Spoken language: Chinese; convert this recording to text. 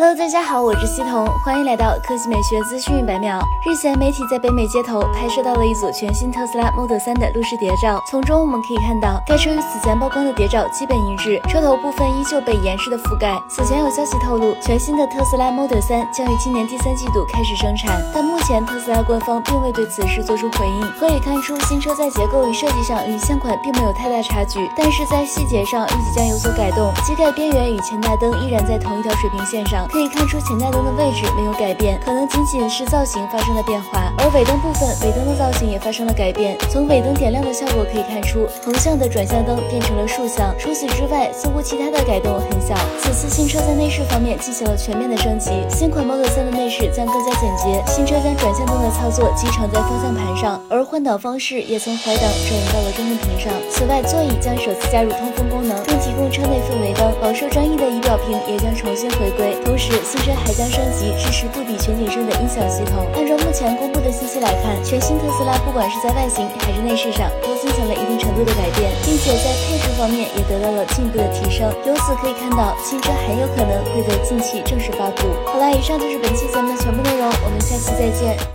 Hello，大家好，我是西彤，欢迎来到科技美学资讯一百秒。日前，媒体在北美街头拍摄到了一组全新特斯拉 Model 3的路试谍照，从中我们可以看到，该车与此前曝光的谍照基本一致，车头部分依旧被严实的覆盖。此前有消息透露，全新的特斯拉 Model 3将于今年第三季度开始生产，但目前特斯拉官方并未对此事做出回应。可以看出，新车在结构与设计上与现款并没有太大差距，但是在细节上预计将有所改动，机盖边缘与前大灯依然在同一条水平线上。可以看出前大灯的位置没有改变，可能仅仅是造型发生了变化。而尾灯部分，尾灯的造型也发生了改变。从尾灯点亮的效果可以看出，横向的转向灯变成了竖向。除此之外，似乎其他的改动很小。此次新车在内饰方面进行了全面的升级，新款 Model 3的内饰将更加简洁。新车将转向灯的操作集成在方向盘上，而换挡方式也从怀档转移到了中控屏上。此外，座椅将首次加入通风功能，并提供车内氛围灯。饱受争议的仪表屏也将重新回归，同时。新车还将升级支持杜比全景声的音响系统。按照目前公布的信息来看，全新特斯拉不管是在外形还是内饰上，都进行了一定程度的改变，并且在配置方面也得到了进一步的提升。由此可以看到，新车很有可能会在近期正式发布。好了，以上就是本期节目的全部内容，我们下期再见。